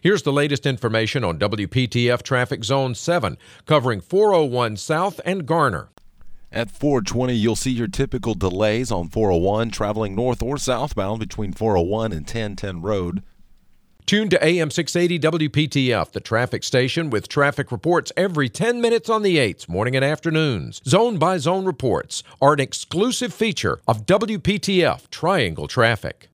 Here's the latest information on WPTF Traffic Zone 7, covering 401 South and Garner. At 420, you'll see your typical delays on 401 traveling north or southbound between 401 and 1010 Road. Tune to AM 680 WPTF, the traffic station with traffic reports every 10 minutes on the 8s, morning and afternoons. Zone by zone reports are an exclusive feature of WPTF Triangle Traffic.